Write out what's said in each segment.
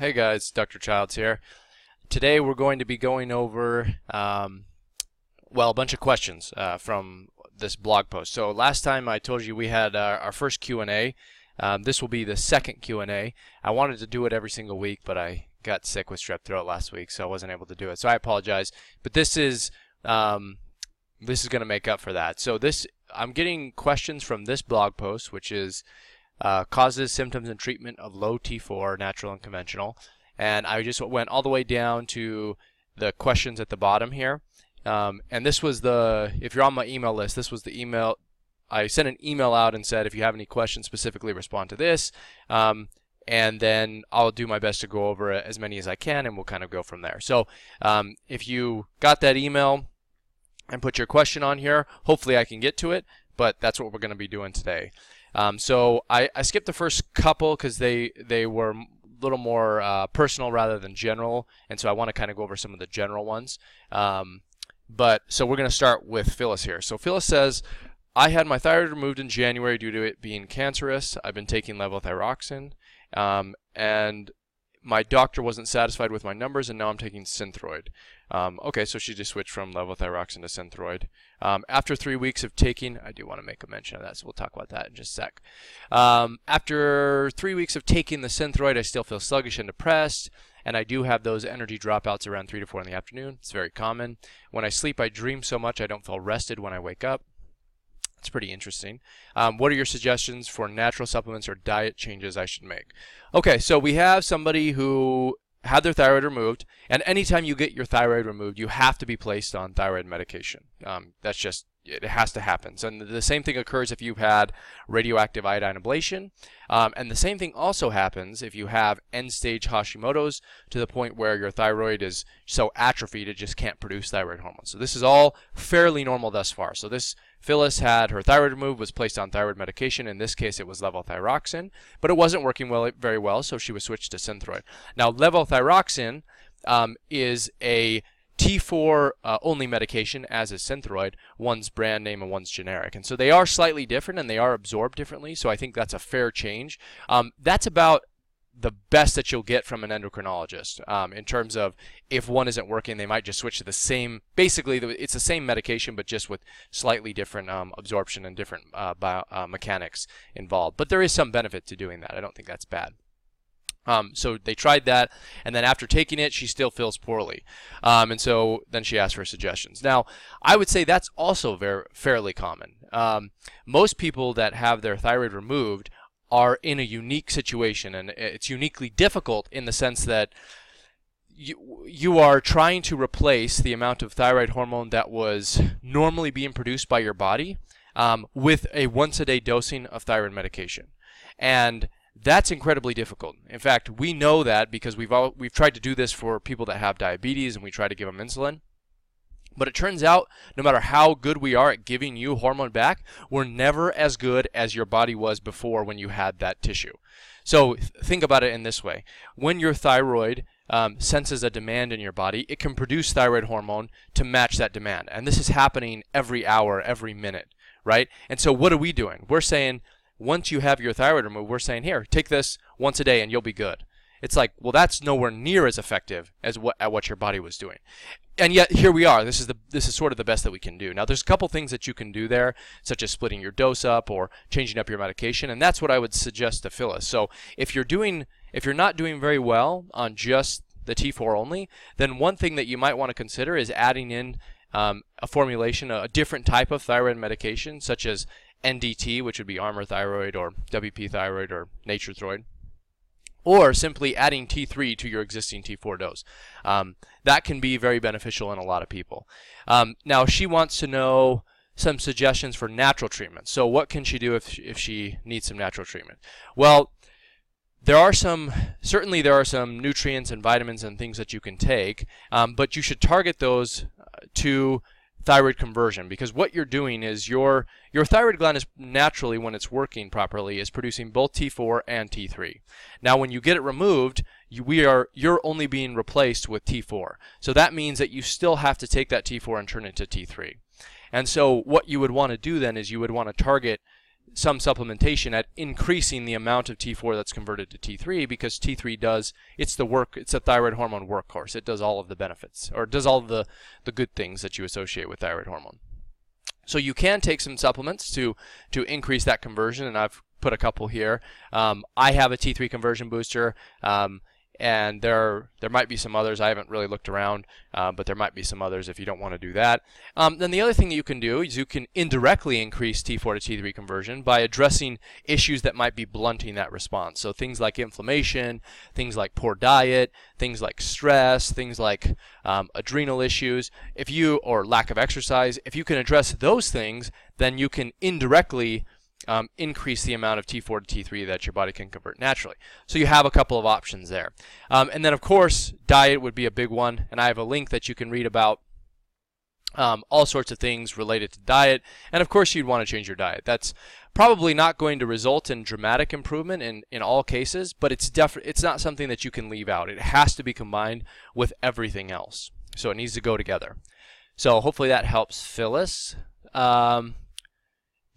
Hey guys, Dr. Childs here. Today we're going to be going over, um, well, a bunch of questions uh, from this blog post. So last time I told you we had our, our first Q&A. Um, this will be the second Q&A. I wanted to do it every single week, but I got sick with strep throat last week, so I wasn't able to do it. So I apologize. But this is um, this is going to make up for that. So this I'm getting questions from this blog post, which is uh, causes, symptoms, and treatment of low T4, natural and conventional. And I just went all the way down to the questions at the bottom here. Um, and this was the, if you're on my email list, this was the email. I sent an email out and said, if you have any questions specifically, respond to this. Um, and then I'll do my best to go over as many as I can, and we'll kind of go from there. So um, if you got that email and put your question on here, hopefully I can get to it, but that's what we're going to be doing today. Um, so I, I, skipped the first couple because they they were a little more uh, personal rather than general, and so I want to kind of go over some of the general ones. Um, but so we're going to start with Phyllis here. So Phyllis says, I had my thyroid removed in January due to it being cancerous. I've been taking levothyroxine, um, and my doctor wasn't satisfied with my numbers, and now I'm taking Synthroid. Um, okay, so she just switched from levothyroxine to Synthroid. Um, after three weeks of taking, I do want to make a mention of that, so we'll talk about that in just a sec. Um, after three weeks of taking the Synthroid, I still feel sluggish and depressed, and I do have those energy dropouts around 3 to 4 in the afternoon. It's very common. When I sleep, I dream so much I don't feel rested when I wake up. It's pretty interesting. Um, what are your suggestions for natural supplements or diet changes I should make? Okay, so we have somebody who had their thyroid removed, and anytime you get your thyroid removed, you have to be placed on thyroid medication. Um, that's just it has to happen. So the same thing occurs if you've had radioactive iodine ablation, um, and the same thing also happens if you have end-stage Hashimoto's to the point where your thyroid is so atrophied it just can't produce thyroid hormone. So this is all fairly normal thus far. So this Phyllis had her thyroid removed, was placed on thyroid medication. In this case, it was levothyroxine, but it wasn't working well, very well, so she was switched to Synthroid. Now, levothyroxine um, is a T4 uh, only medication, as is Synthroid. One's brand name and one's generic. And so they are slightly different and they are absorbed differently. So I think that's a fair change. Um, that's about the best that you'll get from an endocrinologist um, in terms of if one isn't working, they might just switch to the same. Basically, it's the same medication, but just with slightly different um, absorption and different uh, uh, mechanics involved. But there is some benefit to doing that. I don't think that's bad. Um, so they tried that, and then after taking it, she still feels poorly, um, and so then she asked for suggestions. Now, I would say that's also very fairly common. Um, most people that have their thyroid removed are in a unique situation, and it's uniquely difficult in the sense that you, you are trying to replace the amount of thyroid hormone that was normally being produced by your body um, with a once a day dosing of thyroid medication. And that's incredibly difficult. In fact, we know that because we've all, we've tried to do this for people that have diabetes and we try to give them insulin. But it turns out, no matter how good we are at giving you hormone back, we're never as good as your body was before when you had that tissue. So think about it in this way. When your thyroid um, senses a demand in your body, it can produce thyroid hormone to match that demand. And this is happening every hour, every minute, right? And so what are we doing? We're saying, once you have your thyroid removed, we're saying, here, take this once a day and you'll be good. It's like, well, that's nowhere near as effective as what at what your body was doing. And yet here we are. This is the this is sort of the best that we can do. Now there's a couple things that you can do there, such as splitting your dose up or changing up your medication, and that's what I would suggest to Phyllis. So if you're doing if you're not doing very well on just the T4 only, then one thing that you might want to consider is adding in um, a formulation, a different type of thyroid medication, such as NDT, which would be Armour Thyroid or WP Thyroid or Nature-Throid or simply adding T3 to your existing T4 dose. Um, that can be very beneficial in a lot of people. Um, now, she wants to know some suggestions for natural treatment. So, what can she do if, if she needs some natural treatment? Well, there are some, certainly, there are some nutrients and vitamins and things that you can take, um, but you should target those uh, to thyroid conversion because what you're doing is your your thyroid gland is naturally when it's working properly is producing both T4 and T3. Now when you get it removed, you, we are you're only being replaced with T4. So that means that you still have to take that T4 and turn it into T3. And so what you would want to do then is you would want to target some supplementation at increasing the amount of T4 that's converted to T3 because T3 does it's the work it's a thyroid hormone workhorse. It does all of the benefits or does all the the good things that you associate with thyroid hormone. So you can take some supplements to to increase that conversion, and I've put a couple here. Um, I have a T3 conversion booster. Um, and there there might be some others. I haven't really looked around, uh, but there might be some others if you don't want to do that. Um, then the other thing you can do is you can indirectly increase T4 to T3 conversion by addressing issues that might be blunting that response. So things like inflammation, things like poor diet, things like stress, things like um, adrenal issues. If you or lack of exercise, if you can address those things, then you can indirectly um, increase the amount of T4 to T3 that your body can convert naturally. So you have a couple of options there. Um, and then, of course, diet would be a big one. And I have a link that you can read about um, all sorts of things related to diet. And of course, you'd want to change your diet. That's probably not going to result in dramatic improvement in, in all cases, but it's def- it's not something that you can leave out. It has to be combined with everything else. So it needs to go together. So hopefully that helps Phyllis. Um,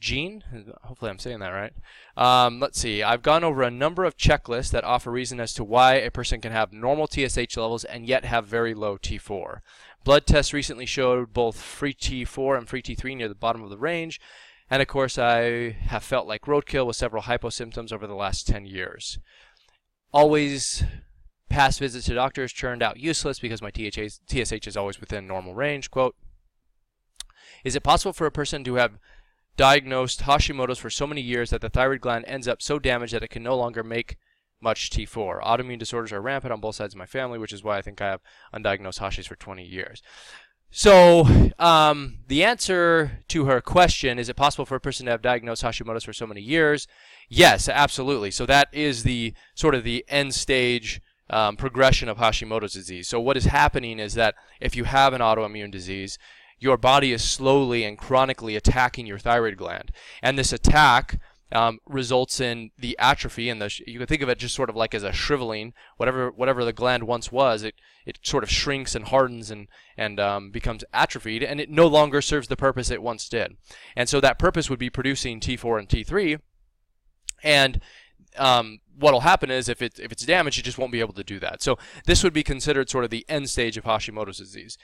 Gene, hopefully I'm saying that right. Um, let's see, I've gone over a number of checklists that offer reason as to why a person can have normal TSH levels and yet have very low T4. Blood tests recently showed both free T4 and free T3 near the bottom of the range, and of course I have felt like roadkill with several hypo symptoms over the last 10 years. Always past visits to doctors turned out useless because my TSH is always within normal range. Quote, is it possible for a person to have diagnosed Hashimoto's for so many years that the thyroid gland ends up so damaged that it can no longer make much T4. Autoimmune disorders are rampant on both sides of my family, which is why I think I have undiagnosed Hashis for 20 years. So, um, the answer to her question, is it possible for a person to have diagnosed Hashimoto's for so many years? Yes, absolutely. So that is the sort of the end stage um, progression of Hashimoto's disease. So what is happening is that if you have an autoimmune disease, your body is slowly and chronically attacking your thyroid gland. And this attack um, results in the atrophy and the you can think of it just sort of like as a shriveling whatever whatever the gland once was it it sort of shrinks and hardens and and um, becomes atrophied and it no longer serves the purpose it once did and so that purpose would be producing T4 and T3 and um, what'll happen is if it if it's damaged, it just won't be able to do that. So this would be considered sort of the end stage of Hashimoto's disease.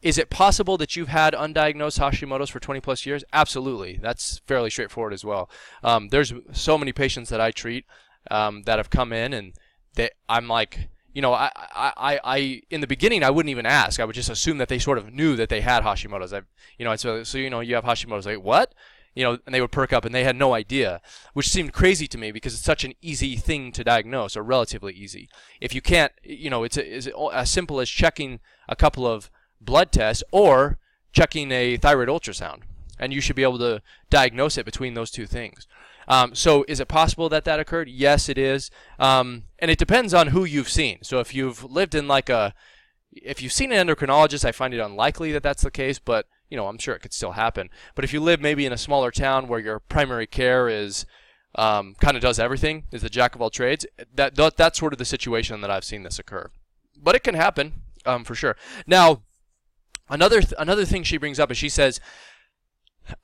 Is it possible that you've had undiagnosed Hashimoto's for 20 plus years? Absolutely. That's fairly straightforward as well. Um, there's so many patients that I treat um, that have come in and they, I'm like, you know, I, I, I, in the beginning, I wouldn't even ask. I would just assume that they sort of knew that they had Hashimoto's. I, you know, so, so you know, you have Hashimoto's. Like, what? You know, and they would perk up and they had no idea, which seemed crazy to me because it's such an easy thing to diagnose, or relatively easy. If you can't, you know, it's, a, it's as simple as checking a couple of blood test or checking a thyroid ultrasound. And you should be able to diagnose it between those two things. Um, so is it possible that that occurred? Yes, it is. Um, and it depends on who you've seen. So if you've lived in like a, if you've seen an endocrinologist, I find it unlikely that that's the case, but you know, I'm sure it could still happen. But if you live maybe in a smaller town where your primary care is um, kind of does everything, is the jack of all trades, that, that that's sort of the situation that I've seen this occur. But it can happen um, for sure. Now, Another th- another thing she brings up is she says,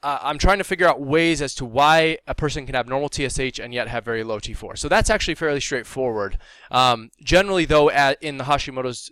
uh, I'm trying to figure out ways as to why a person can have normal TSH and yet have very low T4. So that's actually fairly straightforward. Um, generally, though, at, in the Hashimoto's,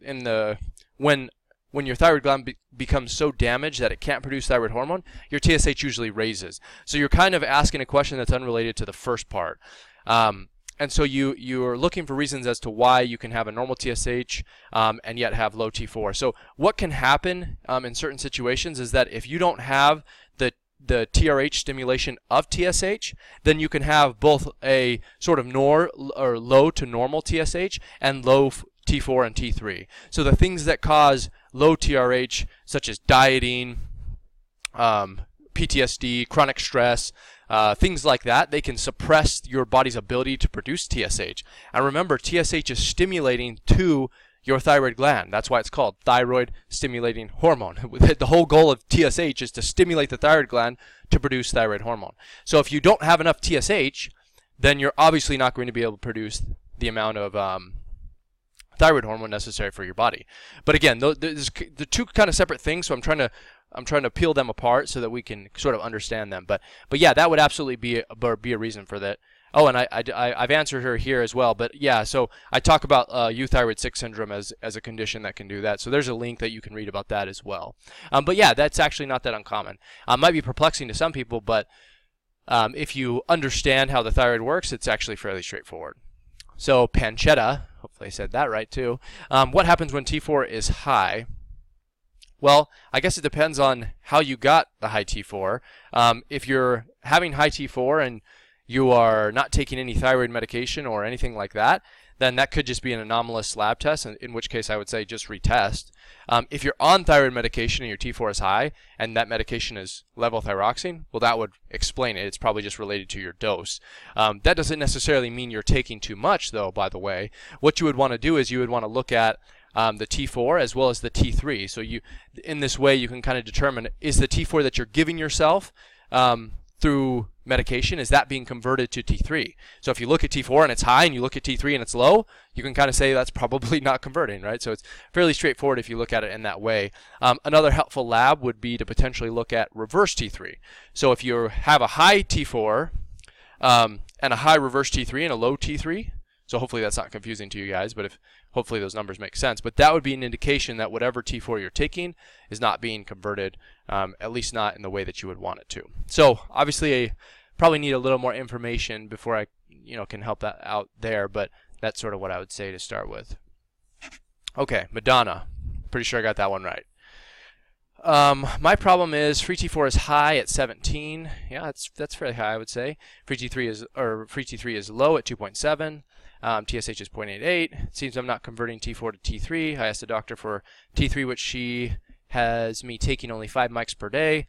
in the when when your thyroid gland be- becomes so damaged that it can't produce thyroid hormone, your TSH usually raises. So you're kind of asking a question that's unrelated to the first part. Um, and so you you are looking for reasons as to why you can have a normal TSH um, and yet have low T4. So what can happen um, in certain situations is that if you don't have the the TRH stimulation of TSH, then you can have both a sort of nor or low to normal TSH and low T4 and T3. So the things that cause low TRH, such as dieting, um, PTSD, chronic stress, uh, things like that, they can suppress your body's ability to produce TSH. And remember, TSH is stimulating to your thyroid gland. That's why it's called thyroid stimulating hormone. the whole goal of TSH is to stimulate the thyroid gland to produce thyroid hormone. So if you don't have enough TSH, then you're obviously not going to be able to produce the amount of um, thyroid hormone necessary for your body. But again, the two kind of separate things. So I'm trying to I'm trying to peel them apart so that we can sort of understand them. But but yeah, that would absolutely be a, be a reason for that. Oh, and I, I, I've answered her here as well. But yeah, so I talk about uh, euthyroid sick syndrome as, as a condition that can do that. So there's a link that you can read about that as well. Um, but yeah, that's actually not that uncommon. Uh, might be perplexing to some people, but um, if you understand how the thyroid works, it's actually fairly straightforward. So pancetta, hopefully I said that right too. Um, what happens when T4 is high? Well, I guess it depends on how you got the high T4. Um, if you're having high T4 and you are not taking any thyroid medication or anything like that, then that could just be an anomalous lab test, in, in which case I would say just retest. Um, if you're on thyroid medication and your T4 is high and that medication is levothyroxine, well, that would explain it. It's probably just related to your dose. Um, that doesn't necessarily mean you're taking too much, though, by the way. What you would want to do is you would want to look at um, the T4 as well as the T3. So you, in this way, you can kind of determine is the T4 that you're giving yourself um, through medication, is that being converted to T3? So if you look at T4 and it's high and you look at T3 and it's low, you can kind of say that's probably not converting, right? So it's fairly straightforward if you look at it in that way. Um, another helpful lab would be to potentially look at reverse T3. So if you have a high T4 um, and a high reverse T3 and a low T3, so hopefully that's not confusing to you guys, but if hopefully those numbers make sense. But that would be an indication that whatever T4 you're taking is not being converted, um, at least not in the way that you would want it to. So obviously, I probably need a little more information before I, you know, can help that out there. But that's sort of what I would say to start with. Okay, Madonna. Pretty sure I got that one right. Um, my problem is free T4 is high at 17. Yeah, that's that's fairly high, I would say. Free T3 is or free T3 is low at 2.7. Um, TSH is 0.88. It seems I'm not converting T4 to T3. I asked the doctor for T3, which she has me taking only 5 mics per day.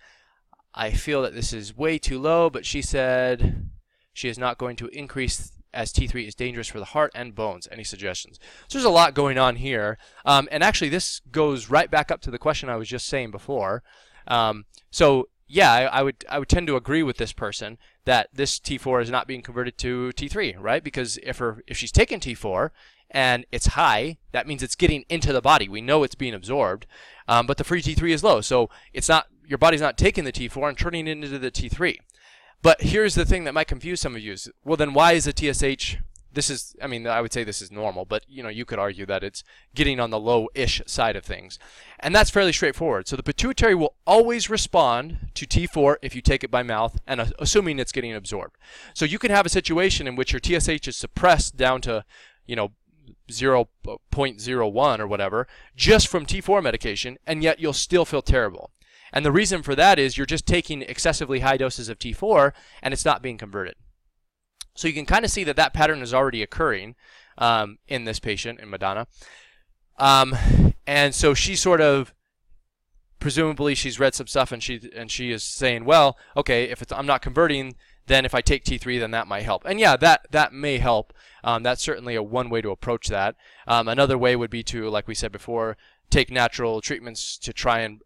I feel that this is way too low, but she said she is not going to increase as T3 is dangerous for the heart and bones. Any suggestions? So there's a lot going on here. Um, and actually, this goes right back up to the question I was just saying before. Um, so yeah, I, I, would I would tend to agree with this person that this T4 is not being converted to T3, right? Because if her if she's taken T4 and it's high, that means it's getting into the body. We know it's being absorbed, um, but the free T3 is low, so it's not your body's not taking the T4 and turning it into the T3. But here's the thing that might confuse some of you: is, well, then why is the TSH this is I mean I would say this is normal, but you know you could argue that it's getting on the low-ish side of things. And that's fairly straightforward. So the pituitary will always respond to T4 if you take it by mouth and uh, assuming it's getting absorbed. So you can have a situation in which your TSH is suppressed down to, you know, 0.01 or whatever just from T4 medication and yet you'll still feel terrible. And the reason for that is you're just taking excessively high doses of T4 and it's not being converted. So you can kind of see that that pattern is already occurring um, in this patient, in Madonna. Um, and so she sort of, presumably, she's read some stuff, and she and she is saying, well, okay, if I'm not converting, then if I take T3, then that might help. And yeah, that that may help. Um, that's certainly a one way to approach that. Um, another way would be to, like we said before, take natural treatments to try and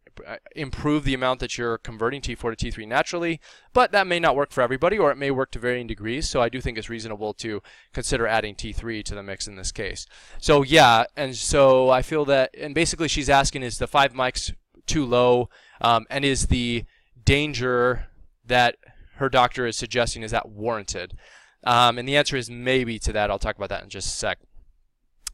improve the amount that you're converting T4 to T3 naturally, but that may not work for everybody or it may work to varying degrees. So I do think it's reasonable to consider adding T3 to the mix in this case. So yeah, and so I feel that, and basically she's asking is the 5 mics too low um, and is the danger that her doctor is suggesting, is that warranted? Um, and the answer is maybe to that. I'll talk about that in just a sec.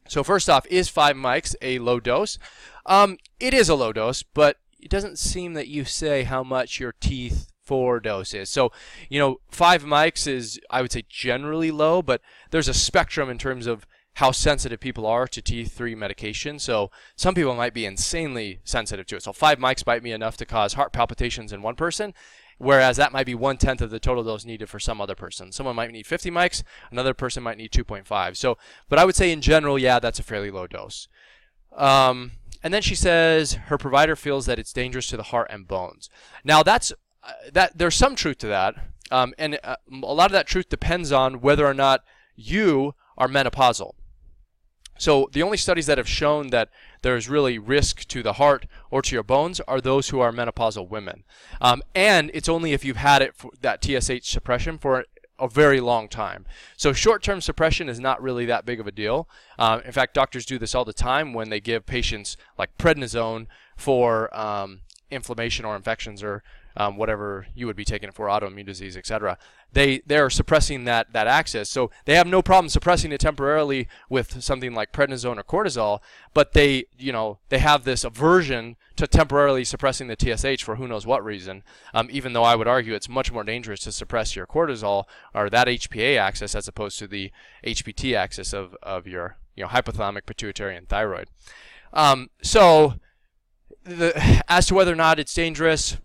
So first off, is 5 mics a low dose? Um, it is a low dose, but it doesn't seem that you say how much your teeth four dose is. So, you know, five mics is, I would say, generally low, but there's a spectrum in terms of how sensitive people are to T3 medication. So, some people might be insanely sensitive to it. So, five mics might be enough to cause heart palpitations in one person, whereas that might be one tenth of the total dose needed for some other person. Someone might need 50 mics, another person might need 2.5. So, but I would say in general, yeah, that's a fairly low dose. Um, and then she says her provider feels that it's dangerous to the heart and bones. Now that's uh, that there's some truth to that, um, and uh, a lot of that truth depends on whether or not you are menopausal. So the only studies that have shown that there's really risk to the heart or to your bones are those who are menopausal women, um, and it's only if you've had it for that TSH suppression for a very long time. So short-term suppression is not really that big of a deal. Uh, in fact, doctors do this all the time when they give patients like prednisone for um, inflammation or infections or um, whatever you would be taking it for, autoimmune disease, etc. They they're suppressing that that axis, so they have no problem suppressing it temporarily with something like prednisone or cortisol. But they you know they have this aversion to temporarily suppressing the TSH for who knows what reason. Um, even though I would argue it's much more dangerous to suppress your cortisol or that HPA axis as opposed to the HPT axis of of your you know hypothalamic, pituitary, and thyroid. Um, so the, as to whether or not it's dangerous,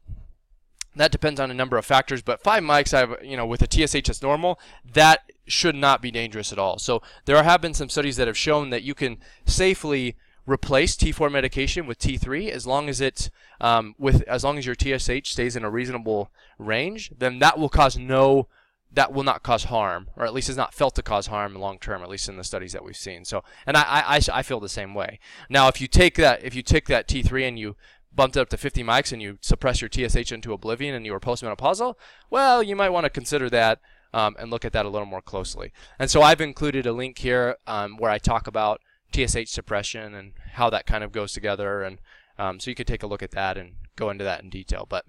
that depends on a number of factors, but five mics, I've you know, with a TSH that's normal, that should not be dangerous at all. So there have been some studies that have shown that you can safely replace T4 medication with T3 as long as it's um, with as long as your TSH stays in a reasonable range. Then that will cause no that will not cause harm, or at least is not felt to cause harm long term, at least in the studies that we've seen. So, and I, I, I feel the same way. Now, if you take that, if you take that T3 and you bumped it up to 50 mics and you suppress your TSH into oblivion and you were postmenopausal, well, you might want to consider that um, and look at that a little more closely. And so I've included a link here um, where I talk about TSH suppression and how that kind of goes together, and um, so you could take a look at that and go into that in detail. But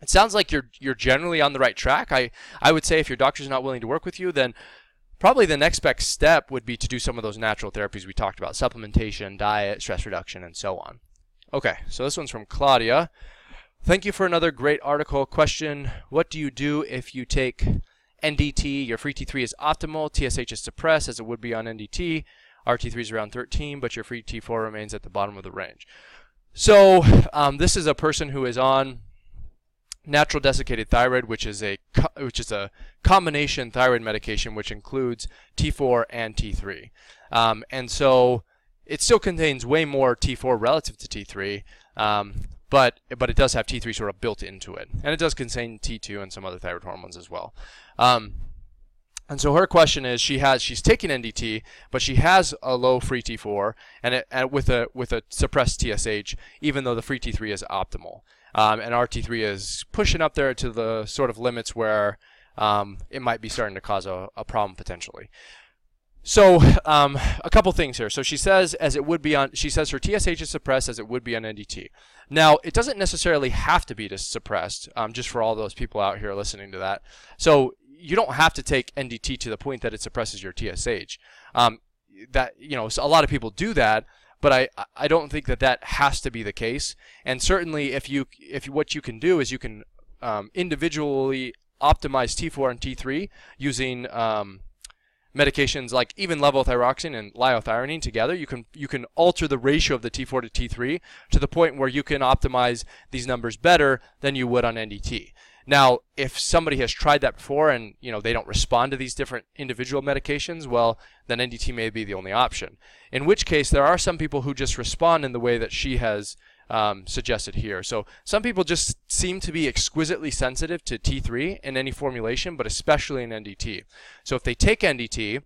it sounds like you're you're generally on the right track. I I would say if your doctor's not willing to work with you, then probably the next best step would be to do some of those natural therapies we talked about: supplementation, diet, stress reduction, and so on. Okay, so this one's from Claudia. Thank you for another great article. Question: What do you do if you take NDT? Your free T3 is optimal, TSH is suppressed as it would be on NDT. RT3 is around 13, but your free T4 remains at the bottom of the range. So um, this is a person who is on natural desiccated thyroid, which is a which is a combination thyroid medication which includes T4 and T3, um, and so it still contains way more T4 relative to T3, um, but but it does have T3 sort of built into it, and it does contain T2 and some other thyroid hormones as well. Um, and so her question is, she has she's taking NDT, but she has a low free T4 and, it, and with a with a suppressed TSH, even though the free T3 is optimal. Um, and RT3 is pushing up there to the sort of limits where um, it might be starting to cause a, a problem potentially. So um, a couple things here. So she says as it would be on, she says her TSH is suppressed as it would be on NDT. Now it doesn't necessarily have to be suppressed. Um, just for all those people out here listening to that. So you don't have to take NDT to the point that it suppresses your TSH. Um, that you know, a lot of people do that, but I I don't think that that has to be the case. And certainly, if you if what you can do is you can um, individually optimize T4 and T3 using um, medications like even levothyroxine and liothyronine together, you can you can alter the ratio of the T4 to T3 to the point where you can optimize these numbers better than you would on NDT. Now, if somebody has tried that before and you know they don't respond to these different individual medications, well, then NDT may be the only option. In which case, there are some people who just respond in the way that she has um, suggested here. So some people just seem to be exquisitely sensitive to T3 in any formulation, but especially in NDT. So if they take NDT,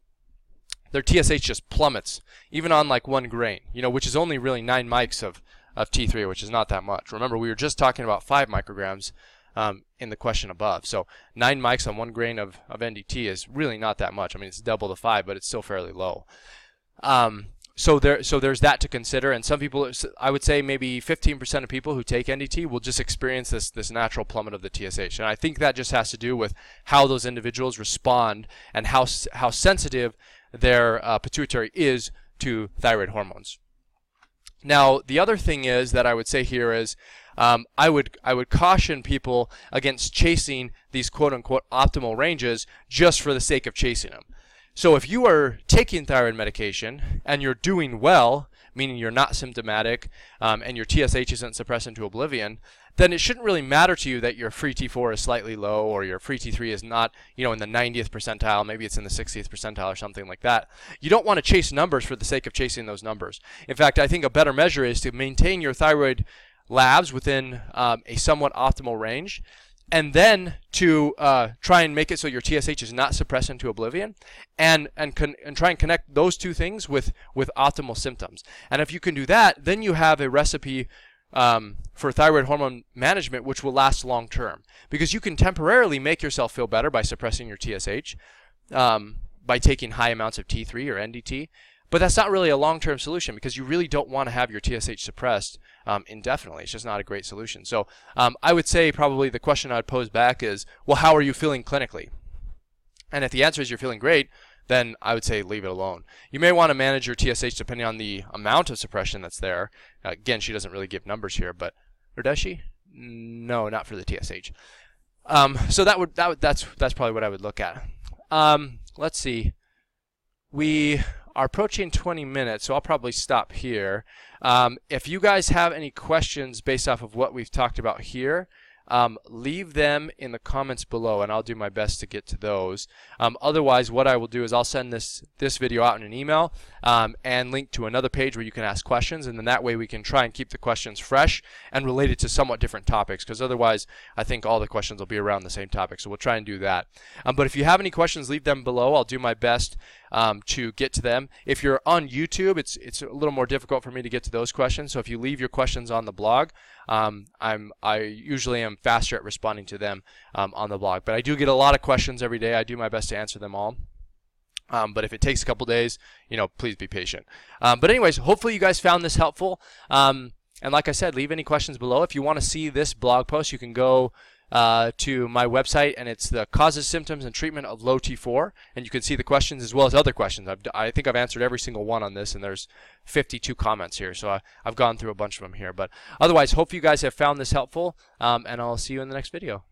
their TSH just plummets, even on like one grain, you know, which is only really nine mics of, of T3, which is not that much. Remember, we were just talking about five micrograms um, in the question above. So nine mics on one grain of, of NDT is really not that much. I mean, it's double the five, but it's still fairly low. Um, so there, so there's that to consider. And some people, I would say maybe 15% of people who take NDT will just experience this this natural plummet of the TSH. And I think that just has to do with how those individuals respond and how how sensitive their uh, pituitary is to thyroid hormones. Now, the other thing is that I would say here is um, I would I would caution people against chasing these quote unquote optimal ranges just for the sake of chasing them. So if you are taking thyroid medication and you're doing well, meaning you're not symptomatic um, and your TSH isn't suppressed into oblivion, then it shouldn't really matter to you that your free T4 is slightly low or your free T3 is not, you know, in the 90th percentile, maybe it's in the 60th percentile or something like that. You don't want to chase numbers for the sake of chasing those numbers. In fact, I think a better measure is to maintain your thyroid labs within um, a somewhat optimal range, and then to uh, try and make it so your TSH is not suppressed into oblivion, and and con- and try and connect those two things with with optimal symptoms. And if you can do that, then you have a recipe um, for thyroid hormone management, which will last long term. Because you can temporarily make yourself feel better by suppressing your TSH, um, by taking high amounts of T3 or NDT. But that's not really a long term solution because you really don't want to have your TSH suppressed um, indefinitely. It's just not a great solution. So um, I would say probably the question I'd pose back is, well, how are you feeling clinically? And if the answer is you're feeling great, then I would say leave it alone. You may want to manage your TSH depending on the amount of suppression that's there. Again, she doesn't really give numbers here, but or does she? No, not for the TSH. Um, so that would that would, that's that's probably what I would look at. Um, let's see. We are approaching 20 minutes, so I'll probably stop here. Um, if you guys have any questions based off of what we've talked about here, um, leave them in the comments below and I'll do my best to get to those. Um, otherwise, what I will do is I'll send this, this video out in an email um, and link to another page where you can ask questions and then that way we can try and keep the questions fresh and related to somewhat different topics because otherwise I think all the questions will be around the same topic. So we'll try and do that. Um, but if you have any questions, leave them below. I'll do my best um, to get to them. If you're on YouTube, it's it's a little more difficult for me to get to those questions. So if you leave your questions on the blog, um, I'm I usually am faster at responding to them um, on the blog. But I do get a lot of questions every day. I do my best to answer them all. Um, but if it takes a couple days, you know, please be patient. Um, but anyways, hopefully you guys found this helpful. Um, and like I said, leave any questions below. If you want to see this blog post, you can go uh, to my website, and it's the causes, symptoms, and treatment of low T4. And you can see the questions as well as other questions. I've, i think I've answered every single one on this, and there's 52 comments here, so I, have gone through a bunch of them here. But otherwise, hope you guys have found this helpful, um, and I'll see you in the next video.